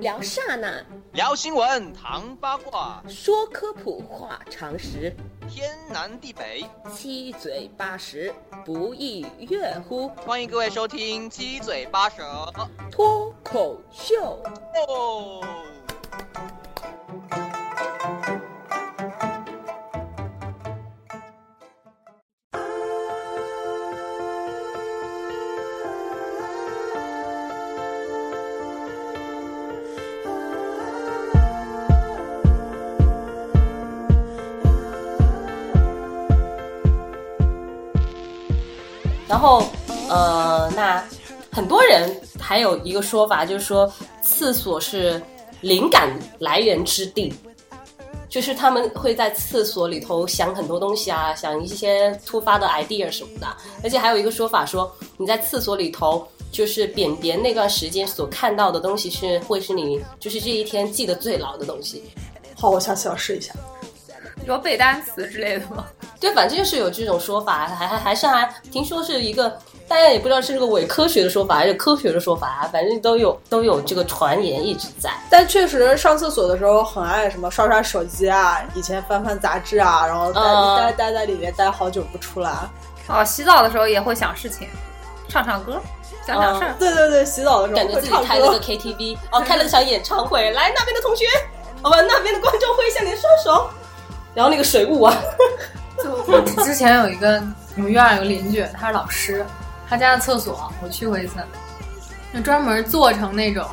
聊刹那，聊新闻，谈八卦，说科普，话常识，天南地北，七嘴八舌，不亦乐乎？欢迎各位收听《七嘴八舌。脱口秀》哦。还有一个说法，就是说厕所是灵感来源之地，就是他们会在厕所里头想很多东西啊，想一些突发的 idea 什么的。而且还有一个说法说，你在厕所里头就是便便那段时间所看到的东西，是会是你就是这一天记得最牢的东西。好，我下次要试一下。有背单词之类的吗？对，反正就是有这种说法，还还还是还听说是一个，大家也不知道是这个伪科学的说法还是科学的说法啊，反正都有都有这个传言一直在。但确实上厕所的时候很爱什么刷刷手机啊，以前翻翻杂志啊，然后待、嗯待待在里面待好久不出来。哦，洗澡的时候也会想事情，唱唱歌，想想事儿。对对对，洗澡的时候感觉自己开了个。KTV，哦，开了个小演唱会，来那边的同学，我们那边的观众挥向你的双手，然后那个水雾啊，就之前有一个我们院儿有个邻居，他是老师，他家的厕所我去过一次，就专门做成那种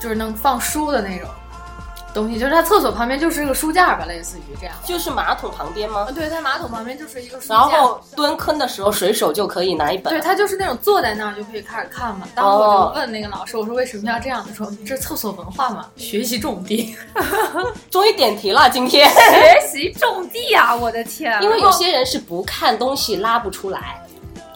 就是能放书的那种东西，就是他厕所旁边就是个书架吧，类似于这样。就是马桶旁边吗啊，？对，他马桶旁边就是一个书架，然后蹲坑的时候，随手就可以拿一本。对他就是那种坐在那儿就可以开始看嘛。当时我就问那个老师，我说为什么要这样？他说这是厕所文化嘛，学习重地。终于点题了，今天，学习种地啊！我的天，因为有些人是不看东西拉不出来，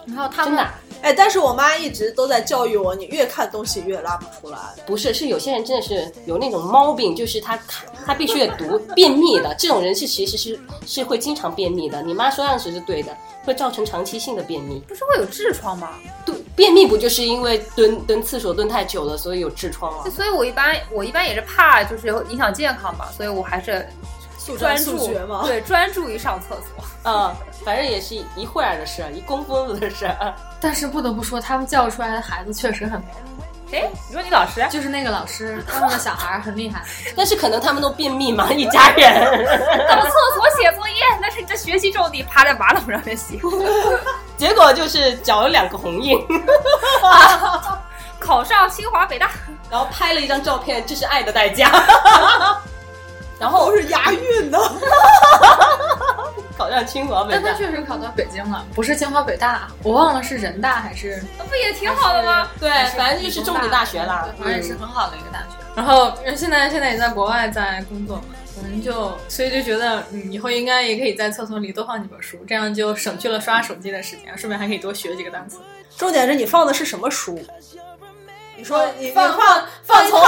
然后他们。哎，但是我妈一直都在教育我，你越看东西越拉不出来。不是，是有些人真的是有那种毛病，就是他他他必须得读便秘的，这种人是其实是是会经常便秘的。你妈说样子是对的，会造成长期性的便秘。不是会有痔疮吗？对，便秘不就是因为蹲蹲厕所蹲太久了，所以有痔疮吗？所以我一般我一般也是怕就是影响健康嘛，所以我还是速专注决嘛。对专注于上厕所。嗯、反正也是一会儿的事，一公分子的事。但是不得不说，他们教出来的孩子确实很美。谁？你说你老师？就是那个老师，他们的小孩很厉害。但是可能他们都便秘嘛，一家人。到厕所写作业，那是你的学习重地，趴在马桶上面写。结果就是脚有两个红印，考上清华北大，然后拍了一张照片，这是爱的代价。然后都是押韵的。考上清华北大但他，确实考到北京了，不是清华北大，我忘了是人大还是那不也挺好的吗？对，反正就是重点大学啦。反正也是很好的一个大学。然后现在现在也在国外在工作嘛，我们就所以就觉得，嗯，以后应该也可以在厕所里多放几本书，这样就省去了刷手机的时间，顺便还可以多学几个单词。重点是你放的是什么书？你说你你放放放一套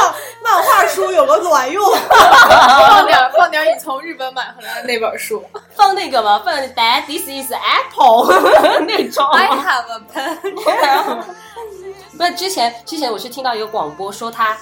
漫画书有个卵用？放点放点你从日本买回来的那本书。放那个吧，放 That this is apple 那种。I have a pen。不是之前之前我是听到一个广播说他，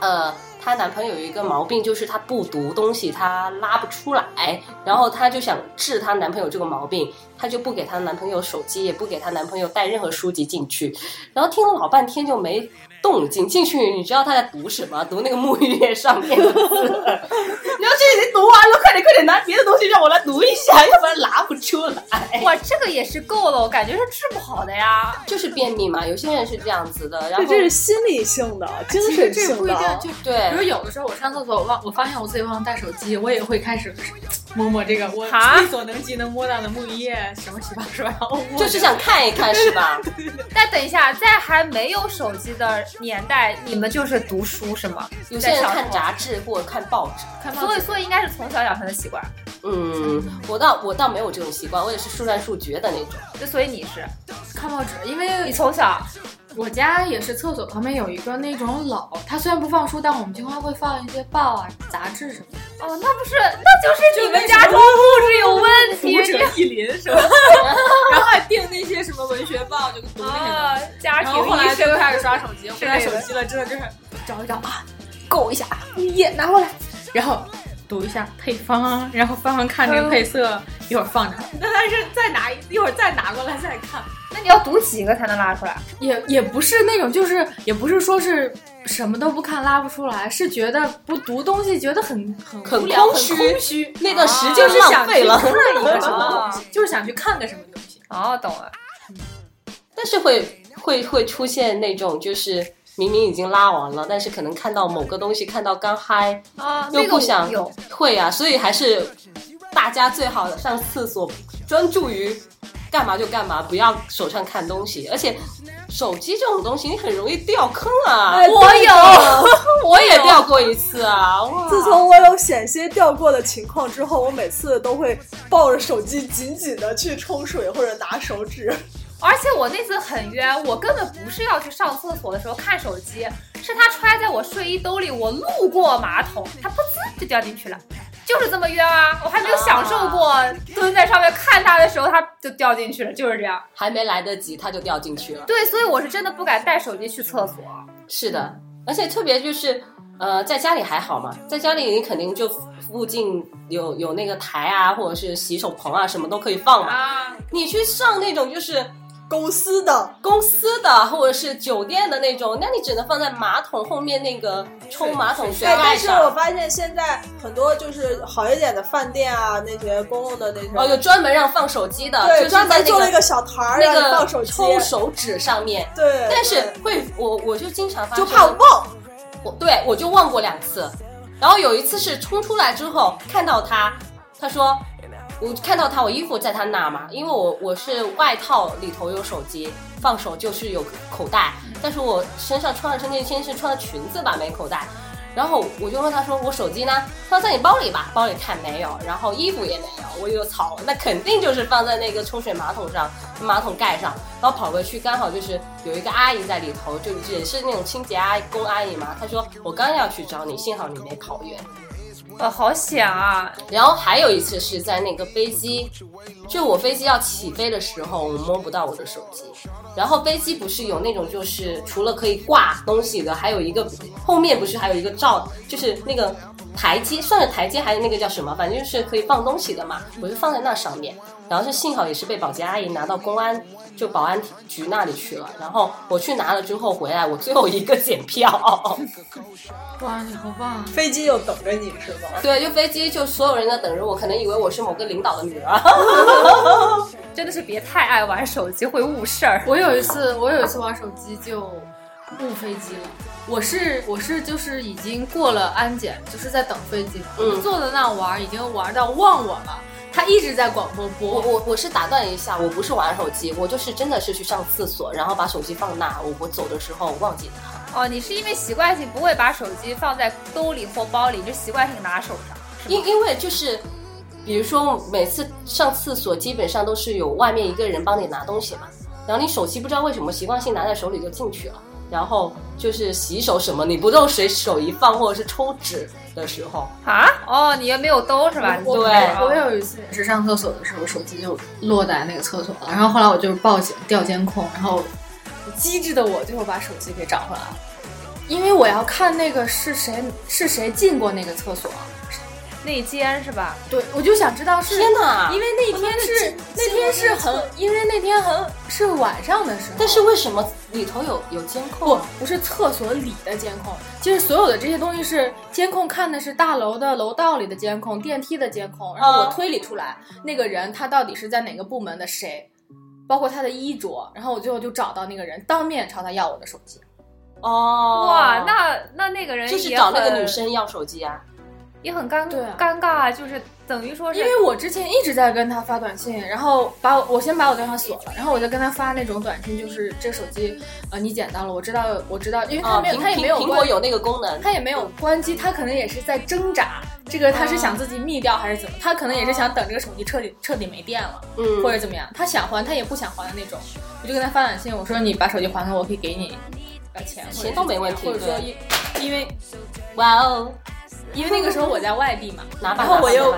呃，她男朋友有一个毛病，就是她不读东西，她拉不出来，然后她就想治她男朋友这个毛病，她就不给她男朋友手机，也不给她男朋友带任何书籍进去，然后听了老半天就没动静，进去你知道她在读什么？读那个沐浴液上面的字，然后这已经读完了，快点快点拿别的东西让我来读一下，要不然拉不出来。哇，这个也是够了，我感觉是治不好的呀。就是便秘嘛，有些人是这样子的，然后这是心理性的、精神这不一定性的。就对比如有的时候我上厕所，我忘我发现我自己忘了带手机，我也会开始 摸摸这个我哈力所能及能摸到的沐浴液、什么洗发水，然后就是想看一看是吧？但等一下，在还没有手机的年代，你们就是读书是吗？有些人看杂志或者看报纸。看报纸。所以所以应该是从小养成的习惯。嗯，我倒我倒没有这种习惯，我也是速战速决的那种。就所以你是，看报纸，因为你从小我家也是厕所旁边有一个那种篓，它虽然不放书，但我们经常会放一些报啊、杂志什么的。哦，那不是，那就是你们家中布置有问题。读者意林是吧？然后还订那些什么文学报，就读那个。啊，家庭然后后来就开始刷手机，我不带之类的手机了，真的就是找一找啊，够一下，耶，拿过来，然后读一下配方，然后翻翻看这个配色，一会儿放着，那但是再拿一会儿再拿过来再看，那你要读几个才能拉出来？也也不是那种，就是也不是说是什么都不看拉不出来，是觉得不读东西觉得很很很空虚空虚，那个时间就是浪想去费了。看一个什么东西，就是想去看个什么东西。哦，懂了。但是会会会出现那种就是明明已经拉完了，但是可能看到某个东西看到刚嗨，啊，又不想有，会啊，所以还是大家最好上厕所专注于干嘛就干嘛，不要手上看东西，而且手机这种东西你很容易掉坑啊。哎我有，我也掉过一次啊！自从我有险些掉过的情况之后，我每次都会抱着手机紧紧的去冲水或者拿手指。而且我那次很冤，我根本不是要去上厕所的时候看手机，是它揣在我睡衣兜里，我路过马桶，它噗呲就掉进去了，就是这么冤啊！我还没有享受过蹲在上面看他的时候，他就掉进去了，就是这样。还没来得及，他就掉进去了。对，所以我是真的不敢带手机去厕所。是的，而且特别就是，呃，在家里还好嘛，在家里你肯定就附近有有那个台啊，或者是洗手盆啊，什么都可以放嘛。啊，你去上那种就是公司的公司的或者是酒店的那种，那你只能放在马桶后面那个冲马桶水但是我。发现现在很多就是好一点的饭店啊，那些公共的那些，哦，有专门让放手机的，就专门在那个做了一个小台儿那个手机，抽手指上面。对，但是会，我我就经常发就生怕忘。我对我就忘过两次，然后有一次是冲出来之后看到他，他说我看到他，我衣服在他那嘛，因为我我是外套里头有手机，放手就是有口袋，但是我身上穿的是那天是穿的裙子吧，没口袋。然后我就问他说：“我手机呢？”他说：“在你包里吧。”包里看没有，然后衣服也没有。我就操，那肯定就是放在那个冲水马桶上，马桶盖上。然后跑过去，刚好就是有一个阿姨在里头，就也是那种清洁阿姨、公阿姨嘛。她说：“我刚要去找你，幸好你没跑远。”呃，好险啊！然后还有一次是在那个飞机，就我飞机要起飞的时候，我摸不到我的手机。然后飞机不是有那种就是除了可以挂东西的，还有一个后面不是还有一个罩，就是那个台阶，算是台阶还是那个叫什么，反正就是可以放东西的嘛。我就放在那上面，然后是幸好也是被保洁阿姨拿到公安就保安局那里去了。然后我去拿了之后回来，我最后一个检票。哇，你好棒啊！飞机又等着你是吗？对，就飞机就所有人在等着我，可能以为我是某个领导的女儿。真的是别太爱玩手机，会误事儿。我有一次，我有一次玩手机就误飞机了。我是我是就是已经过了安检，就是在等飞机，嗯坐在那玩，已经玩到忘我了。他一直在广播我播，我我是打断一下，我不是玩手机，我就是真的是去上厕所，然后把手机放那，我我走的时候忘记拿。哦，你是因为习惯性不会把手机放在兜里或包里，就习惯性拿手上，因因为就是，比如说每次上厕所基本上都是有外面一个人帮你拿东西嘛，然后你手机不知道为什么习惯性拿在手里就进去了，然后就是洗手什么，你不都随手一放或者是抽纸的时候，啊？哦，你也没有兜是吧？对。我有。一次也是上厕所的时候，手机就落在那个厕所了，然后后来我就报警调监控，然后机智的我最后把手机给找回来了，因为我要看那个是谁是谁进过那个厕所，内奸是吧？对我就想知道是天哪！因为那天是那天是很，因为那天很是晚上的时候，但是为什么里头有有监控不啊？不是厕所里的监控，就是所有的这些东西是监控看的是大楼的楼道里的监控、电梯的监控，然后我嗯推理出来、那个人他到底是在哪个部门的谁，包括他的衣着，然后我最后就找到那个人，当面朝他要我的手机。哦，哇，那那那个人就是找那个女生要手机啊。也很尴对啊尴尬，就是等于说是因为我之前一直在跟他发短信，然后把我我先把我电话锁了，然后我就跟他发那种短信，就是这手机呃你捡到了，我知道我知道，因为他啊，没有、苹他也没有苹苹果有那个功能，他也没有关机，他可能也是在挣扎，这个他是想自己灭掉还是怎么？他可能也是想等这个手机彻底彻底没电了，嗯，或者怎么样，他想还他也不想还的那种。我就跟他发短信，我说你把手机还给我，我可以给你呃钱，钱都没问题或者说对因因为哇哦，因为那个时候我在外地嘛，然后我又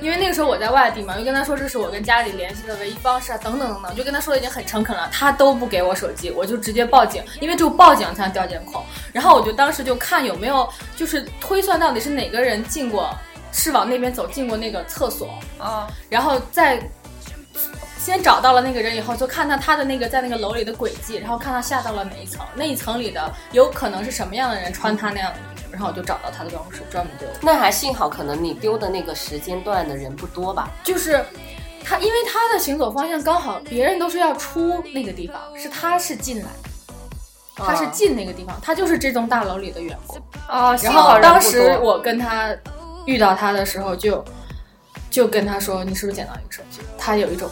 因为那个时候我在外地嘛，我就跟他说这是我跟家里联系的唯一方式啊，等等等等，就跟他说的已经很诚恳了，他都不给我手机，我就直接报警，因为只有报警才能调监控。然后我就当时就看有没有就是推算到底是哪个人进过，是往那边走进过那个厕所，啊，然后再先找到了那个人以后，就看他他的那个在那个楼里的轨迹，然后看他下到了哪一层，那一层里的有可能是什么样的人穿他那样的然后我就找到他的办公室，专门丢。那还幸好，可能你丢的那个时间段的人不多吧？就是他，因为他的行走方向刚好别人都是要出那个地方，是他是进来，他是啊进那个地方，他就是这栋大楼里的员工。啊，幸然后当时我跟他遇到他的时候就，就跟他说：“你是不是捡到一个手机？”他有一种，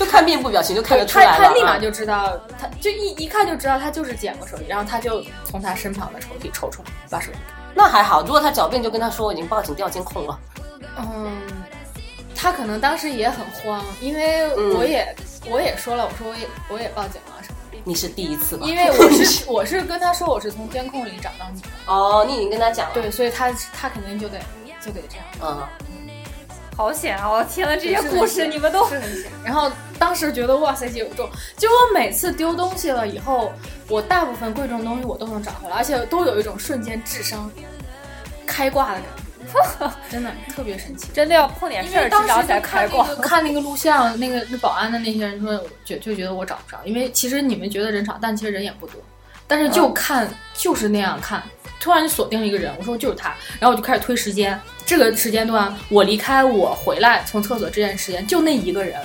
就看面部表情就看得出来了。他他立马就知道，他就一一看就知道他就是捡过手机，然后他就从他身旁的抽屉抽出来，把手机那还好，如果他狡辩，就跟他说我已经报警调监控了。嗯，他可能当时也很慌，因为嗯我也、我也说了，我说我也我也报警了什么的。你是第一次吗？因为我是 我是跟他说我是从监控里找到你的，哦，你已经跟他讲了。，对，所以他他肯定就得就得这样。嗯，好险啊！我听了这些故事，你们都。然后当时觉得哇塞有重，就我每次丢东西了以后，我大部分贵重东西我都能找回来，而且都有一种瞬间智商开挂的感觉，真的特别神奇。真的要碰点事儿，智因为当时看开挂那。个 看那个录像，那个那保安的那些人说，就就觉得我找不着，因为其实你们觉得人少，但其实人也不多，但是就看、就是那样看，突然就锁定了一个人，我说就是他，然后我就开始推时间，这个时间段我离开我回来从厕所这段时间就那一个人，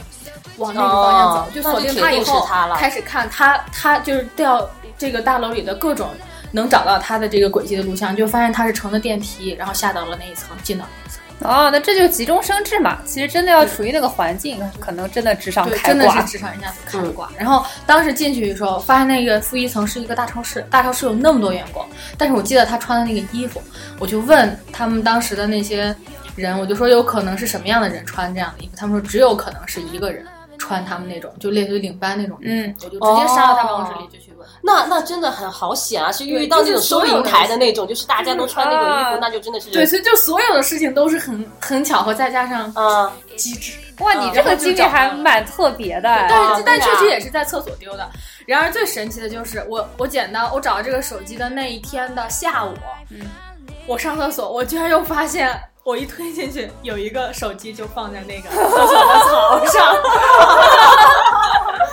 往那个方向走，哦就锁定那就铁以后开始看他他就是掉这个大楼里的各种。能找到他的这个轨迹的录像，就发现他是乘的电梯，然后下到了那一层，进到那一层。哦，那这就是急中生智嘛。其实真的要处于那个环境，可能真的智商，开挂真的是。智商一下子开了挂。然后当时进去的时候，发现那个负一层是一个大超市，大超市有那么多员工，但是我记得他穿的那个衣服，我就问他们当时的那些人，我就说有可能是什么样的人穿这样的衣服，他们说只有可能是一个人穿他们那种，就类似于领班那种嗯我就直接杀到他办公室里就去问。那那真的很好险啊！是对遇到那种收银台的那种，就是大家都穿那种衣服，啊那就真的是对，所以就所有的事情都是很很巧合，再加上嗯，机智。哇，你这个经历还蛮特别的。但啊但确实也是在厕所丢的。然而最神奇的就是我我捡到我找到这个手机的那一天的下午，嗯，我上厕所，我居然又发现我一推进去有一个手机就放在那个 厕所的槽上，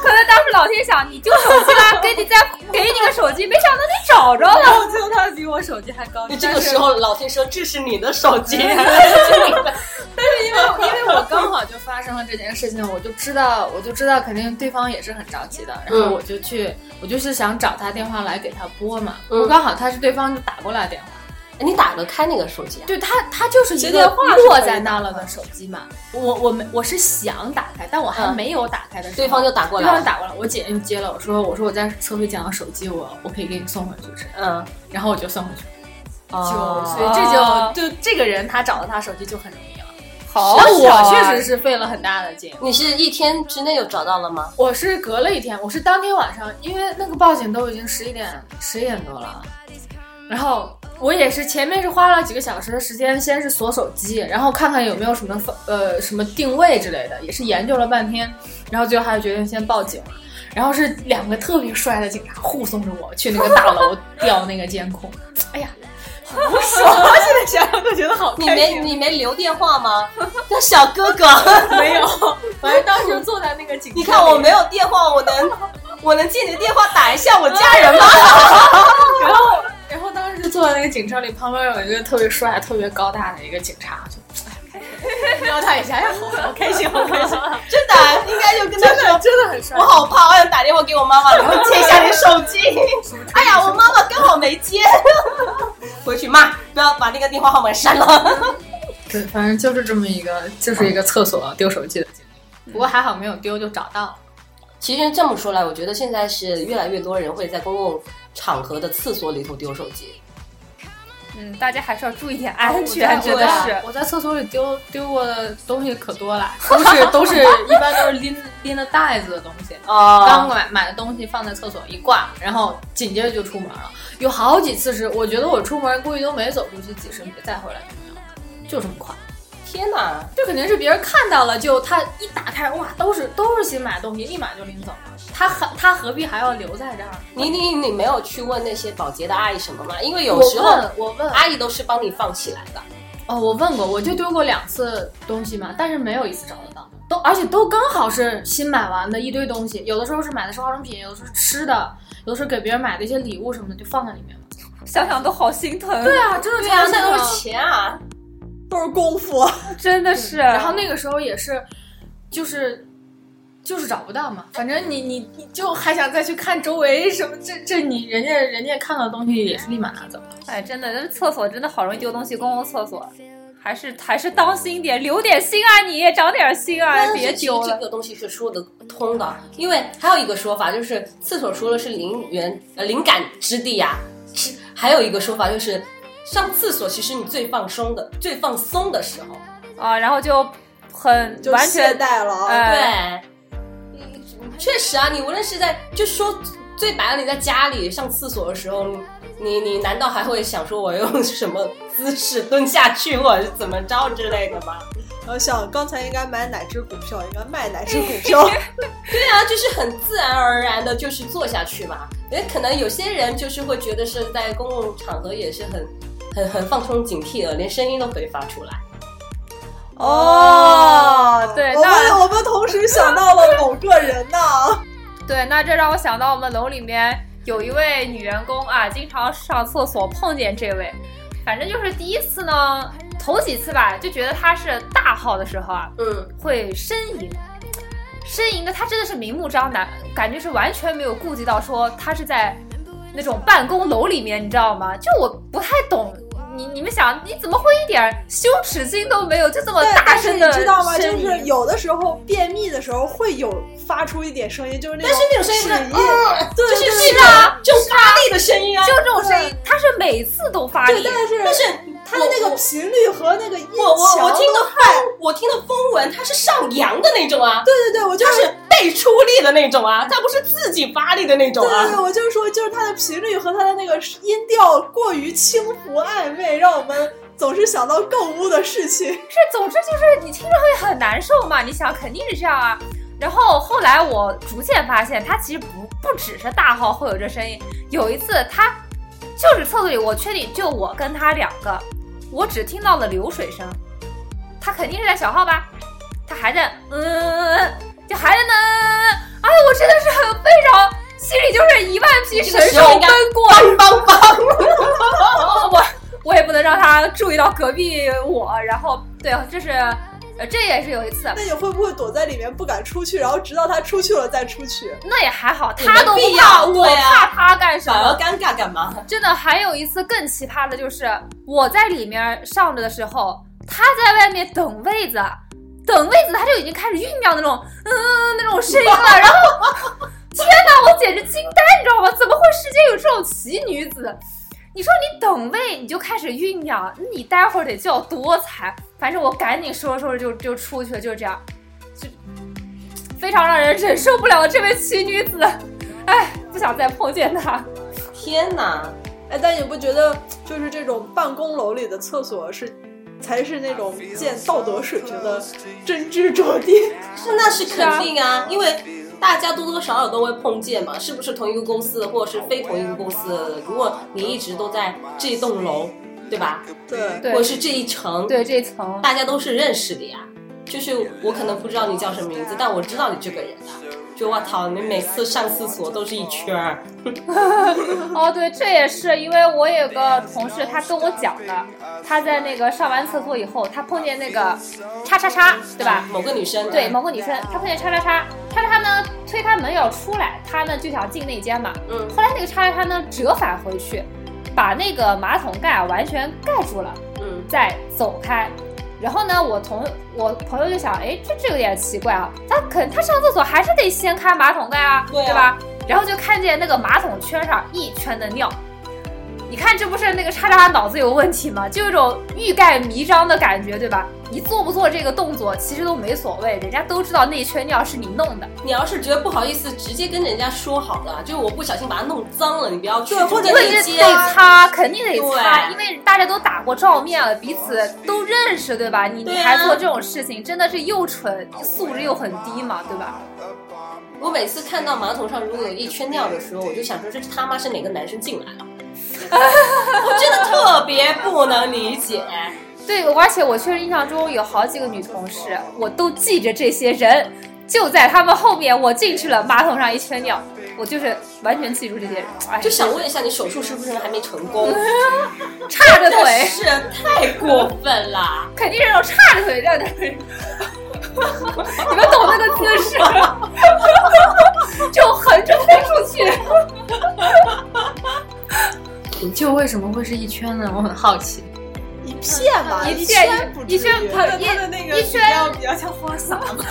可能当时老天想你丢手机了，给你再给你个手机，没想到你找着了。然后最后他比我手机还高就级。这个时候，老天说这是你的手机，但是因为因为我刚好就发生了这件事情，我就知道我就知道肯定对方也是很着急的，然后我就去我就是想找他电话来给他拨嘛，嗯我刚好他是对方就打过来电话。你打得开那个手机啊？对他，他就是一个落在那了的手机嘛。我我没我是想打开，但我还嗯没有打开的时候，对方就打过来了。对方打过来，我姐就接了，我说我说我在车里捡到手机，我我可以给你送回去是，嗯，然后我就送回去，就哦所以这就就这个人他找到他手机就很容易了。好但巧啊我确实是费了很大的劲。你是一天之内就找到了吗？我是隔了一天，我是当天晚上，因为那个报警都已经十一点十一点多了，然后我也是前面是花了几个小时的时间，先是锁手机，然后看看有没有什么呃什么定位之类的，也是研究了半天，然后最后还是决定先报警了。然后是两个特别帅的警察护送着我去那个大楼调那个监控，哎呀，好爽啊！现在想想都觉得好你。没你没留电话吗？那小哥哥，没有，反正当时坐在那个警，你看我没有电话，我能 我能借你的电话打一下我家人吗？然后，然后当时就坐在那个警车里，旁边有一个特别帅、特别高大的一个警察，就哎，撩他一下，哎呀，好好开心，好开心，真的，应该就跟他说，真的很帅。我好怕，我想打电话给我妈妈，然后借一下你手机。哎呀，我妈妈刚好没接，回去骂，不要把那个电话号码删了。对，反正就是这么一个，就是一个厕所丢手机的经历。不过还好没有丢，就找到了。其实这么说来，我觉得现在是越来越多人会在公共场合的厕所里头丢手机。嗯，大家还是要注意点安全，真的是。我在厕所里丢丢过的东西可多了，都是都是 一般都是拎拎着袋子的东西。啊刚买买的东西放在厕所一挂，然后紧接着就出门了。有好几次是，我觉得我出门估计都没走出去几十米，再回来就没有了，就这么快。天哪！这肯定是别人看到了，就他一打开，哇，都是都是新买的东西，立马就拎走了。他何他何必还要留在这儿？你你你没有去问那些保洁的阿姨什么吗？因为有时候问我问阿姨都是帮你放起来的。哦，我问过，我就丢过两次东西嘛，但是没有一次找得到，都而且都刚好是新买完的一堆东西，有的时候是买的是化妆品，有的时候是吃的，有的时候给别人买的一些礼物什么的就放在里面了。想想都好心疼。对啊，真的对啊，那都是钱啊！都是功夫。真的是。然后那个时候也是，就是就是找不到嘛，反正你你你就还想再去看周围什么，这这你人家人家看到的东西也是立马拿走。哎，真的，那厕所真的好容易丢东西，公共厕所。还是还是当心点，留点心啊你，长点心啊，别丢了。其实这个东西是说得通的，因为还有一个说法就是，厕所除了是灵源呃灵感之地呀、是还有一个说法就是，上厕所其实你最放松的、最放松的时候。啊，然后就很就完全懈怠了对，嗯确实啊，你无论是在就说最白了，你在家里上厕所的时候，你你难道还会想说我用什么姿势蹲下去，或者是怎么着之类的吗？我想刚才应该买哪只股票，应该卖哪只股票。对啊，就是很自然而然的，就是做下去嘛。也可能有些人就是会觉得是在公共场合也是很很很放松警惕了，连声音都可以发出来。哦对我那们我们同时想到了某个人呐。对，那这让我想到我们楼里面有一位女员工啊，经常上厕所碰见这位，反正就是第一次呢，头几次吧，就觉得她是大号的时候啊，嗯，会呻吟，呻吟的她真的是明目张胆，感觉是完全没有顾及到说她是在那种办公楼里面，你知道吗？就我不太懂。你你们想，你怎么会一点羞耻心都没有，就这么对，大但是声的你知道吗？就是有的时候便秘的时候会有发出一点声音，就是那种但是那种声音对就是对是啊，这种发力的声音啊。就这种声音，它是每次都发对，力，但是但是它的那个频率和那个音我我我听的都风，我听的风闻，它是上扬的那种啊，对对对，我就是出力的那种啊，他不是自己发力的那种对对对，啊。我就是说，就是它的频率和它的那个音调过于轻浮暧昧，让我们总是想到购物的事情。是，总之就是你听着会很难受嘛。你想肯定是这样啊。然后后来我逐渐发现，他其实不不只是大号会有这声音。有一次他就是厕所里，我确定就我跟他两个，我只听到了流水声，他肯定是在小号吧？他还在嗯，就还在呢。哎呀，我真的是很非常心里就是一万匹神兽奔过，梆梆梆！我 我也不能让他注意到隔壁我，然后对，这是呃这也是有一次，那你会不会躲在里面不敢出去，然后直到他出去了再出去？那也还好，也他都不怕，要我怕他干什么？反而尴尬干嘛？真的，还有一次更奇葩的就是我在里面上着的时候，他在外面等位子，等位子他就已经开始酝酿那种嗯那种声音了，然后 天哪，我简直惊呆，你知道吗？怎么会世间有这种奇女子？你说你等位你就开始酝酿，你待会儿得叫多惨。反正我赶紧收拾收拾就就出去了，就是这样，就非常让人忍受不了这位奇女子，哎，不想再碰见她。天哪！哎，但你不觉得就是这种办公楼里的厕所是，才是那种见道德水平的真知灼见？是那是肯定啊，因为大家多多少少都会碰见嘛，是不是同一个公司或者是非同一个公司的？如果你一直都在这栋楼，对吧？对，对或者是这一层，对这一层，大家都是认识的呀。就是我可能不知道你叫什么名字，但我知道你这个人啊。就我操，你每次上厕所都是一圈儿，哦，对，这也是因为我有个同事，他跟我讲的，他在那个上完厕所以后，他碰见那个叉叉叉，对吧？某个女生，对，某个女生，他碰见叉叉叉，叉叉叉呢推开门要出来，他呢就想进内间嘛。嗯后来那个叉叉叉呢折返回去，把那个马桶盖啊完全盖住了，嗯，再走开。然后呢，我同我朋友就想，哎，这这有点奇怪啊，他肯他上厕所还是得掀开马桶盖啊，对啊。吧？然后就看见那个马桶圈上一圈的尿，你看这不是那个叉叉脑子有问题吗？就有一种欲盖弥彰的感觉，对吧？你做不做这个动作其实都没所谓，人家都知道那圈尿是你弄的。你要是觉得不好意思，直接跟人家说好了，就是我不小心把它弄脏了，你不要去对或者因为这得。擦，肯定得擦，因为大家都打过照面了，彼此都认识，对吧？你你还做这种事情，真的是又蠢，素质又很低嘛，对吧？我每次看到马桶上如果有一圈尿的时候，我就想说这他妈是哪个男生进来了？我真的特别不能理解。对，而且我确实印象中有好几个女同事，我都记着这些人，就在他们后面，我进去了，马桶上一圈尿，我就是完全记住这些人。哎，就想问一下，你手术是不是还没成功？叉着腿，是太过分了！肯定是那种叉着腿在那儿。你们懂那个姿势，就横着推出去。就为什么会是一圈呢？我很好奇。一片吧，一圈片一圈它它的那个一圈比较比较像花洒嘛。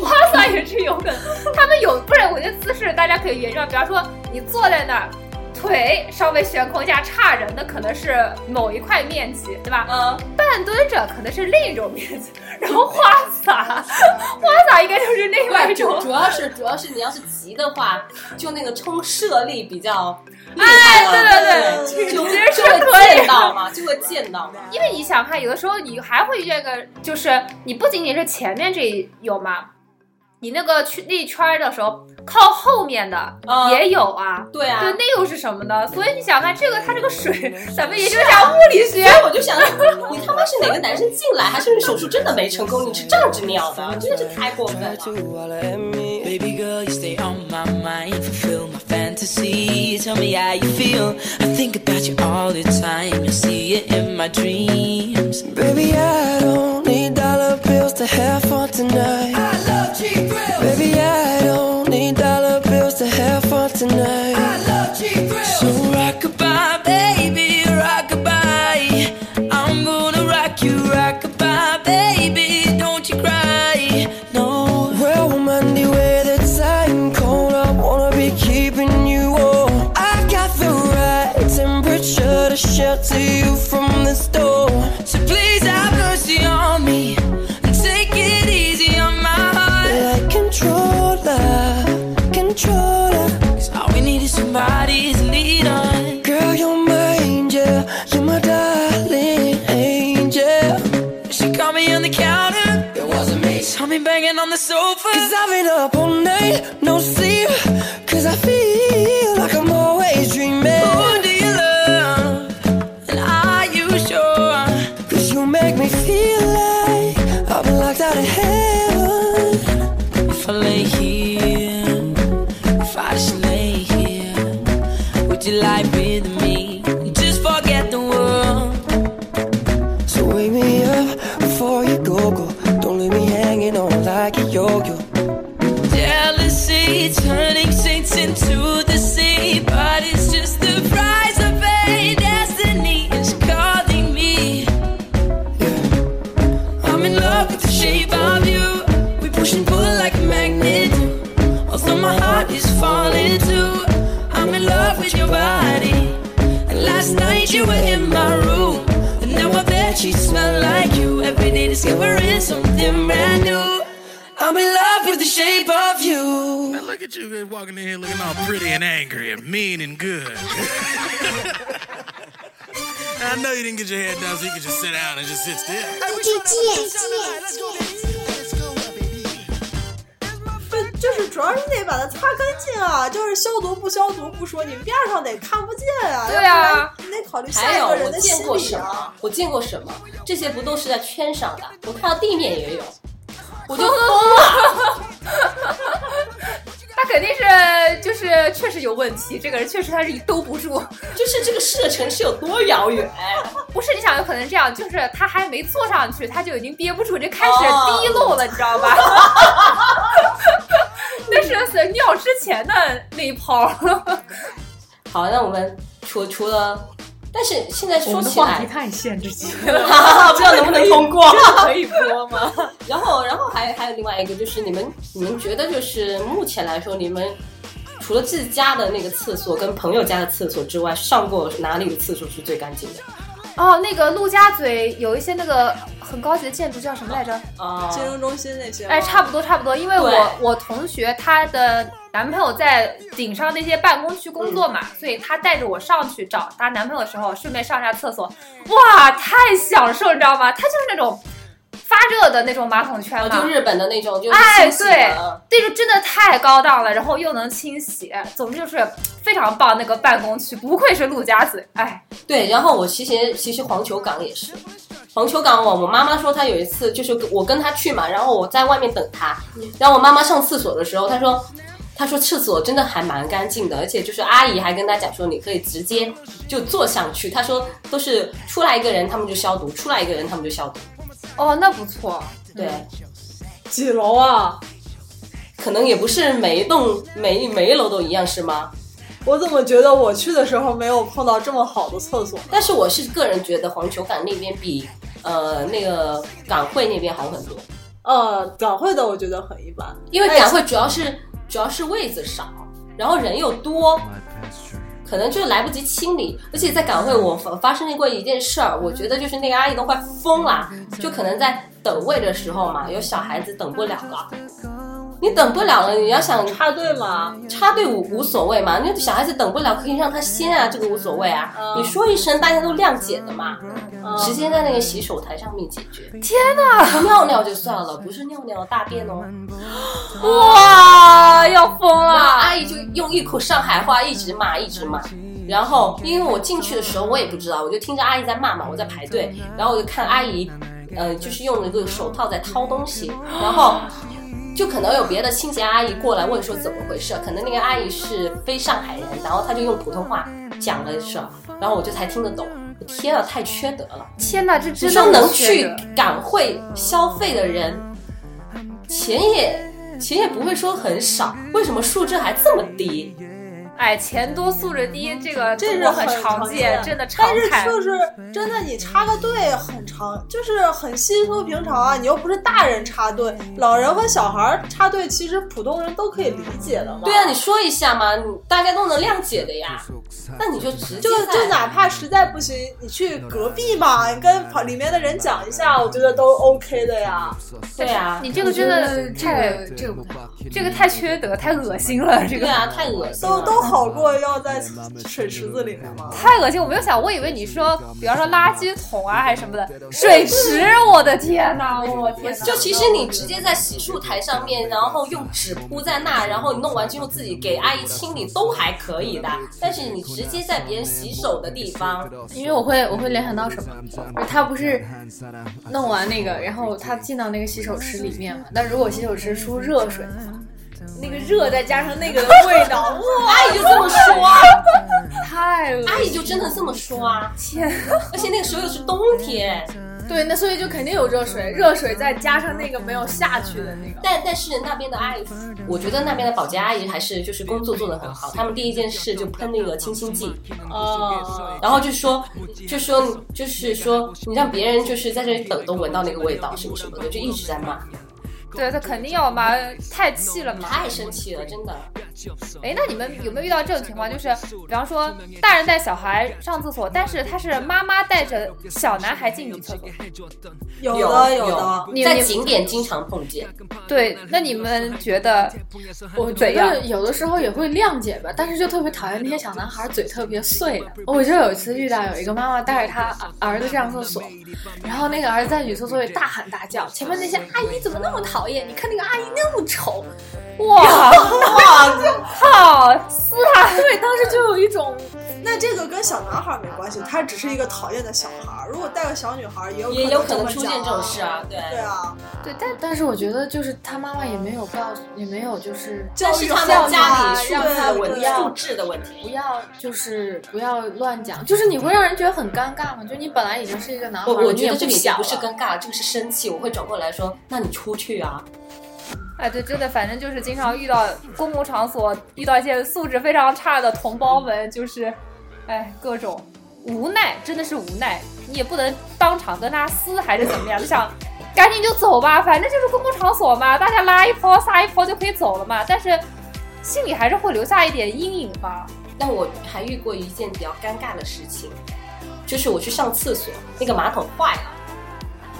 花洒也是有可能，他们有不是？我觉得姿势大家可以原谅，比方说你坐在那儿，腿稍微悬空一下差人，那可能是某一块面积，对吧？嗯，半蹲着可能是另一种面积，然后花洒，花洒应该就是另外一种主主。要是主要是你要是急的话，就那个冲射力比较厉哎，害了，对对对，就其实就是会见到嘛，就会见到嘛。因为你想看，有的时候你还会这个，就是你不仅仅是前面这有嘛，你那个去那一圈儿的时候，靠后面的嗯也有啊。对啊，对，那又是什么呢？所以你想看这个，它这个水，咱们研究一下物理学。我就想，你他妈是哪个男生进来，还是你手术真的没成功？你是仗着尿的，真的是太过分了。Look at you walking in here looking all pretty and angry and mean and good. I know you didn't get your hair done so you could just sit down and just sit still. 对，就是主要是你得把它擦干净啊，就是消毒不消毒不说，你面上得看不见啊。对啊你得考虑还有我下一个人的见过心理啊。什么？我见过什么？这些不都是在圈上的？我看到地面也有，我就疯了。他肯定是就是确实有问题，这个人确实他是兜不住。就是这个射程是有多遥远？不是你想有可能这样，就是他还没坐上去，他就已经憋不住，就开始哦滴漏了，你知道吧？那是死尿之前的那一泡。好，那我们除除了，但是现在我说起来话题，太限制级了。不知道能不能通过。可以播吗？还还有另外一个，就是你们你们觉得就是目前来说，你们除了自己家的那个厕所跟朋友家的厕所之外，上过哪里的厕所是最干净的？哦，那个陆家嘴有一些那个很高级的建筑叫什么来着？啊、金融中心那些吗，哎，差不多差不多，因为我我同学她的男朋友在顶上那些办公区工作嘛，所以她带着我上去找她男朋友的时候，顺便上一下厕所，哇，太享受，你知道吗？她就是那种发热的那种马桶圈哦，嘛，就日本的那种，就是哎对那个真的太高档了，然后又能清洗，总之就是非常棒。那个办公区不愧是陆家嘴，哎，对，然后我其实其实黄球港也是，黄球港我我妈妈说她有一次就是我跟她去嘛，然后我在外面等她，然后我妈妈上厕所的时候，她说她说厕所真的还蛮干净的，而且就是阿姨还跟她讲说你可以直接就坐上去，她说都是出来一个人他们就消毒，出来一个人他们就消毒，哦，那不错。对，几楼啊？可能也不是每一栋每一每一楼都一样是吗？我怎么觉得我去的时候没有碰到这么好的厕所？但是我是个人觉得黄球港那边比呃那个港汇那边好很多。呃，港汇的我觉得很一般，因为港汇主要是主要是位子少，然后人又多，可能就来不及清理。而且在港汇我发发生过一件事儿，我觉得就是那个阿姨都快疯了，就可能在等位的时候嘛，有小孩子等不了了。你等不了了，你要想插队嘛，插队无无所谓嘛，那小孩子等不了可以让他先啊，这个无所谓啊。嗯你说一声，大家都谅解的嘛，嗯直接在那个洗手台上面解决。天哪，尿尿就算了，不是尿尿大便哦。哇，要疯了！阿姨就用一口上海话一直骂，一直骂。然后因为我进去的时候我也不知道，我就听着阿姨在骂嘛，我在排队，然后我就看阿姨，呃，就是用那个手套在掏东西，然后就可能有别的清洁阿姨过来问说怎么回事，可能那个阿姨是非上海人，然后她就用普通话讲了事儿，然后我就才听得懂。我天啊，太缺德了！天哪，这你真说能的是缺去德港汇消费的人，钱也钱也不会说很少，为什么素质还这么低？哎，钱多素质低，这个这是很常常见，真的常但是。就是真的，你插个队很常，就是很稀疏平常啊。你又不是大人插队，老人和小孩插队，其实普通人都可以理解的嘛。对啊，你说一下嘛，你大家都能谅解的呀。那你就直接就就哪怕实在不行，你去隔壁嘛，你跟旁里面的人讲一下，我觉得都 OK 的呀。对啊，你这个真的这太个这个不太好。这个太缺德，太恶心了，这个对啊，太恶心了。都都好过要在水池子里面吗。太恶心！我没有想，我以为你说，比方说垃圾桶啊，还是什么的，水池，我的天哪，我天哪！就其实你直接在洗漱台上面，然后用纸铺在那，然后你弄完之后自己给阿姨清理都还可以的。但是你直接在别人洗手的地方，因为我会我会联想到什么？就他不是弄完那个，然后他进到那个洗手池里面嘛。那如果洗手池出热水的话，那个热再加上那个的味道，哇，阿姨就这么说啊，太阿姨就真的这么说啊。天，而且那个时候又是冬天，对，那所以就肯定有热水，热水再加上那个没有下去的那个。但但是那边的阿姨，我觉得那边的保洁阿姨还是就是工作做得很好。他们第一件事就喷那个清新剂，哦，然后就说就说就是说你让别人就是在这里等都闻到那个味道什么什么的，就一直在骂，对他肯定要嘛，太气了嘛。太生气了，真的。哎，那你们有没有遇到这种情况？就是比方说，大人带小孩上厕所，但是他是妈妈带着小男孩进女厕所。有的有的，在你在景点经常碰见。对，那你们觉得我觉怎样得有的时候也会谅解吧，但是就特别讨厌那些小男孩嘴特别碎的。我就有一次遇到有一个妈妈带着她儿子上厕所，然后那个儿子在女厕所里大喊大叫，前面那些阿姨怎么那么讨厌？你看那个阿姨那么丑，哇哇，靠，撕他！对，当时就有一种那这个跟小男孩没关系，他只是一个讨厌的小孩儿。如果带个小女孩儿，也有也有可能出现这种事。啊，对。对啊，对，但但是我觉得就是他妈妈也没有告诉，也没有就是但是他教育们家里素让他质的问题，不要素质的问不。要就是不要乱讲，就是你会让人觉得很尴尬嘛。就你本来已经是一个男孩，我我觉得这个已经不是尴尬，这个是生气。我会转过来说，那你出去啊。哎，对，真的，反正就是经常遇到公共场所遇到一些素质非常差的同胞们，就是，哎，各种无奈，真的是无奈。你也不能当场跟他撕还是怎么样，就想赶紧就走吧，反正就是公共场所嘛，大家拉一泡撒一泡就可以走了嘛。但是心里还是会留下一点阴影吧。但我还遇过一件比较尴尬的事情，就是我去上厕所，那个马桶坏了，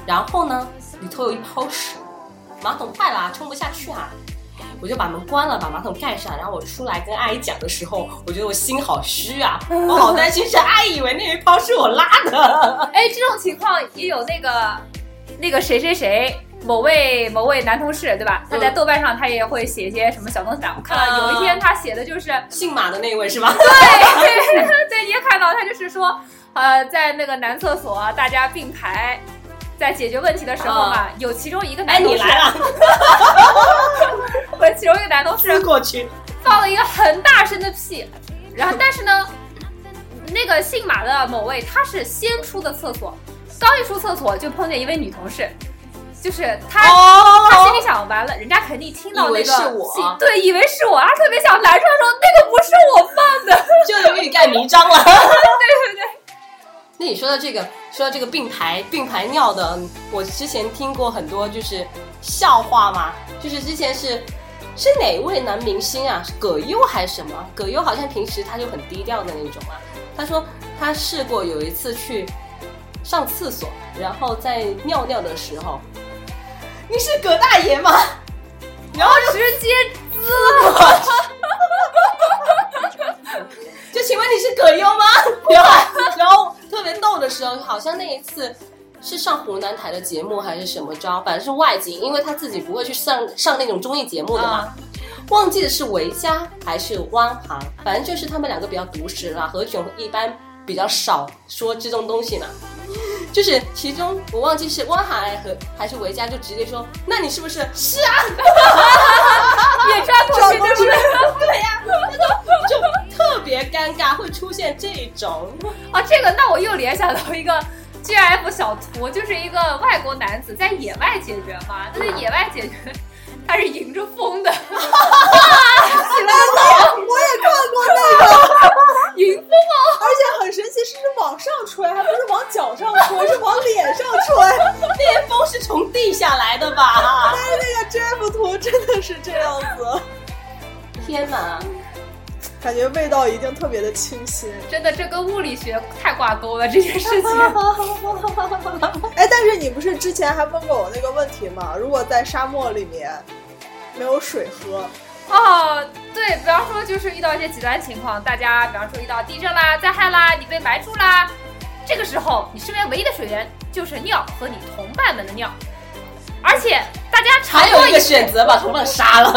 然后呢里头有一泡屎，马桶坏了啊冲不下去啊，我就把门关了，把马桶盖上，然后我出来跟阿姨讲的时候，我觉得我心好虚啊，我好担心是阿姨以为那一泡是我拉的。哎，这种情况也有那个那个谁谁谁。某位某位男同事，对吧？他在豆瓣上，他也会写一些什么小东西啊。我看到有一天他写的就是姓马的那位是吧？对，对，你也看到他就是说，呃，在那个男厕所大家并排在解决问题的时候嘛，有其中一个哎，男同事，你来了，我其中一个男同事过去。放了一个很大声的屁，然后但是呢，那个姓马的某位他是先出的厕所，刚一出厕所就碰见一位女同事。就是他，哦他心里想完了，人家肯定听到那个我对，以为是我，他特别想拦出来说那个不是我放的，就欲盖弥彰了。对。那你说到这个，说到这个并排并排尿的，我之前听过很多就是笑话嘛，就是之前是是哪位男明星啊，是葛优还是什么？葛优好像平时他就很低调的那种啊。他说他试过有一次去上厕所，然后在尿尿的时候，你是葛大爷吗？然后直接滋了我。就请问你是葛优吗？然后然后特别逗的时候，好像那一次是上湖南台的节目还是什么招，反正是外景，因为他自己不会去上上那种综艺节目的嘛。忘记的是维嘉还是汪涵，反正就是他们两个比较独食啦。何炅一般比较少说这种东西嘛。就是其中我忘记是汪涵和还是维嘉，就直接说：“那你是不是？”是啊，也抓过去就是对呀、就就特别尴尬，会出现这种。啊，这个那我又联想到一个 GF 小图，就是一个外国男子在野外解决嘛，他在野外解决。他是迎着风的，感觉味道一定特别的清新。真的，这跟物理学太挂钩了这件事情。哎，但是你不是之前还问过我那个问题吗？如果在沙漠里面没有水喝，哦，对，比方说就是遇到一些极端情况，大家比方说遇到地震啦、灾害啦，你被埋住啦，这个时候你身边唯一的水源就是尿和你同伴们的尿，而且大家还有一个选择把同伴杀了，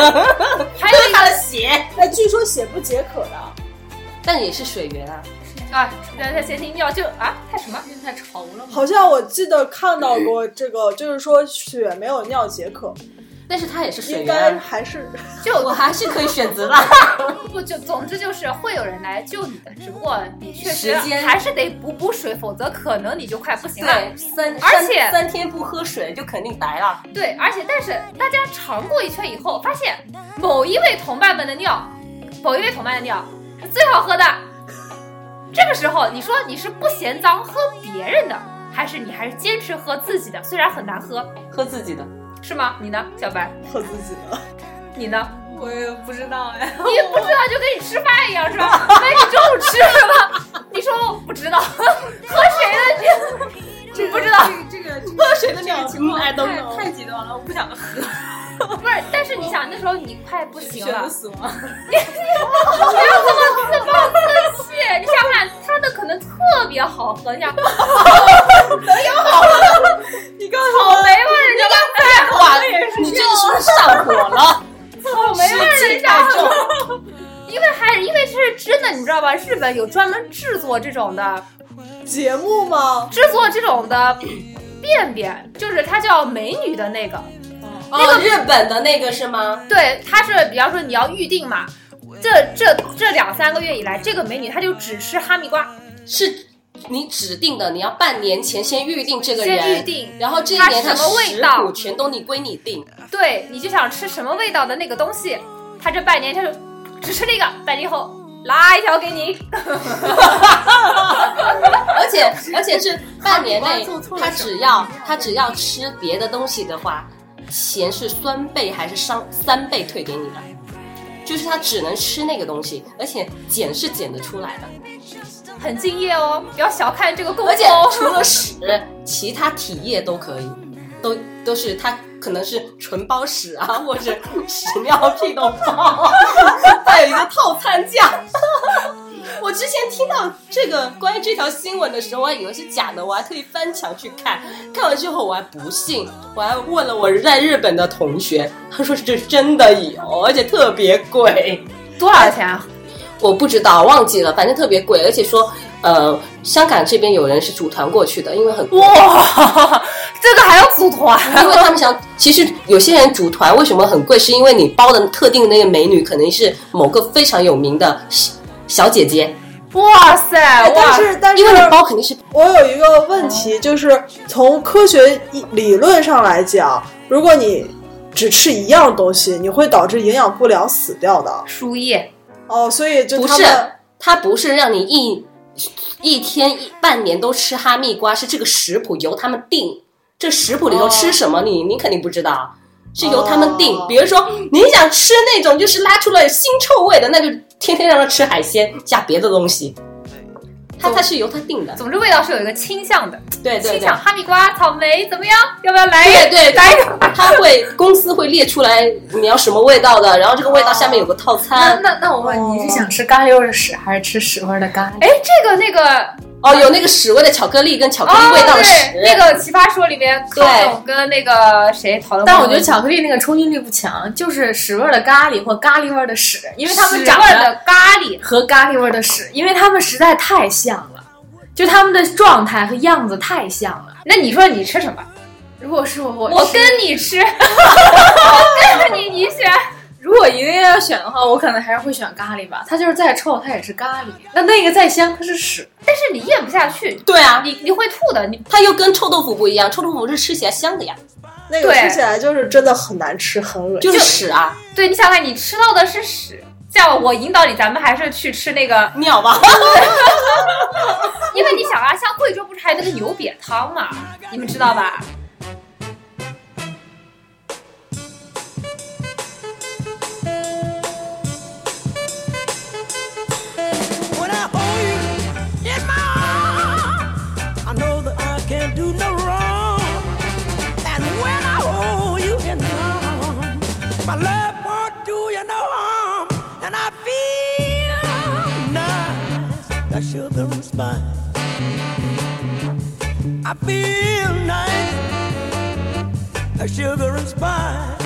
还有他的血，哎，据说血不解渴的，但也是水源啊。啊，那他先听尿就啊，太什么？太稠了吗？好像我记得看到过这个，就是说血没有尿解渴，但是它也是水应该还是 就我还是可以选择的。不就总之就是会有人来救你的，只不过你确实时间还是得补补水，否则可能你就快不行了。对，三而且三三天不喝水就肯定白了。对，而且但是大家尝过一圈以后，发现某一位同伴们的尿，某一位同伴的尿是最好喝的。这个时候，你说你是不嫌脏喝别人的，还是你还是坚持喝自己的？虽然很难喝，喝自己的，是吗？你呢，小白？喝自己的。你呢？我也不知道哎。你不知道，就跟你吃饭一样，是吧？那你中午吃什么？你说我不知道，喝谁的你不知道？这个这喝水的这鸟个情况哎都太太极端了，我不想喝，不是，但是你想那时候你快不行了。不要这么自暴自弃。你想想看，它的可能特别好喝，你想能有好喝？你告诉我，草莓味，人家哇，你这个是不是上火了？草莓味。因为还因为这是真的，你知道吧？日本有专门制作这种的，节目吗？制作这种的便便，就是它叫美女的那个。哦，日本的那个是吗？对，它是比方说你要预定嘛，这这这两三个月以来，这个美女她就只吃哈密瓜，是你指定的，你要半年前先预定这个人，先预定然后这一它年什么味食道谱全都你归你定。对，你就想吃什么味道的那个东西，她这半年她就只吃这个，半年后拉一条给你。而且而且是半年内他只要他只要吃别的东西的话，钱是双倍还是三三倍退给你的？就是他只能吃那个东西，而且捡是捡得出来的，很敬业哦，不要小看这个工而且作。除了屎，其他体液都可以，都都是他可能是纯包屎啊，或者屎尿屁都包，还有一个套餐价。我之前听到这个关于这条新闻的时候，我还以为是假的，我还特意翻墙去看，看完之后我还不信，我还问了我在日本的同学，他说这是真的有，而且特别贵。多少钱啊？我不知道，忘记了，反正特别贵，而且说，呃，香港这边有人是组团过去的，因为很贵，哇，这个还要组团？因为他们想，其实有些人组团为什么很贵，是因为你包的特定的那个美女可能是某个非常有名的小小姐姐，哇塞，哎但！是但是因为你包肯定是我有一个问题，就是从科学理论上来讲，如果你只吃一样东西，你会导致营养不良死掉的。输液，哦，所以就不是他不是让你一一天一半年都吃哈密瓜，是这个食谱由他们定，这食谱里头吃什么你你肯定不知道。是由他们定，哦比如说你想吃那种就是拉出了腥臭味的，那就天天让他吃海鲜加别的东西。它它是由他定的，总之味道是有一个倾向的，对对对倾向，哈密瓜、草莓怎么样？要不要来？对对来一个。他会公司会列出来你要什么味道的，然后这个味道下面有个套那餐。那那我问你，是想吃咖喱味儿的屎，还是吃屎味儿的咖喱？哎，这个那个哦，有那个屎味的巧克力跟巧克力味道的屎。哦、那个奇葩说里面康总跟那个谁讨论过，但我觉得巧克力那个冲击力不强，就是屎味儿的咖喱或咖喱味儿的屎，因为他们长得的咖喱和咖喱味儿的屎，因为他们实在太像了，就他们的状态和样子太像了。那你说你吃什么？如果是我，我跟你吃，我跟着你，你选。如果一定要选的话，我可能还是会选咖喱吧。它就是再臭，它也是咖喱。那那个再香，它是屎。但是你咽不下去，对啊，你你会吐的。你它又跟臭豆腐不一样，臭豆腐是吃起来香的呀，那个吃起来就是真的很难吃，很恶心。就是屎啊，对，你想想，你吃到的是屎。这样我引导你，咱们还是去吃那个，尿吧。因为你想啊，像贵州不是还有那个牛瘪汤嘛，你们知道吧？children's spine. I feel nice, a sugar and spice.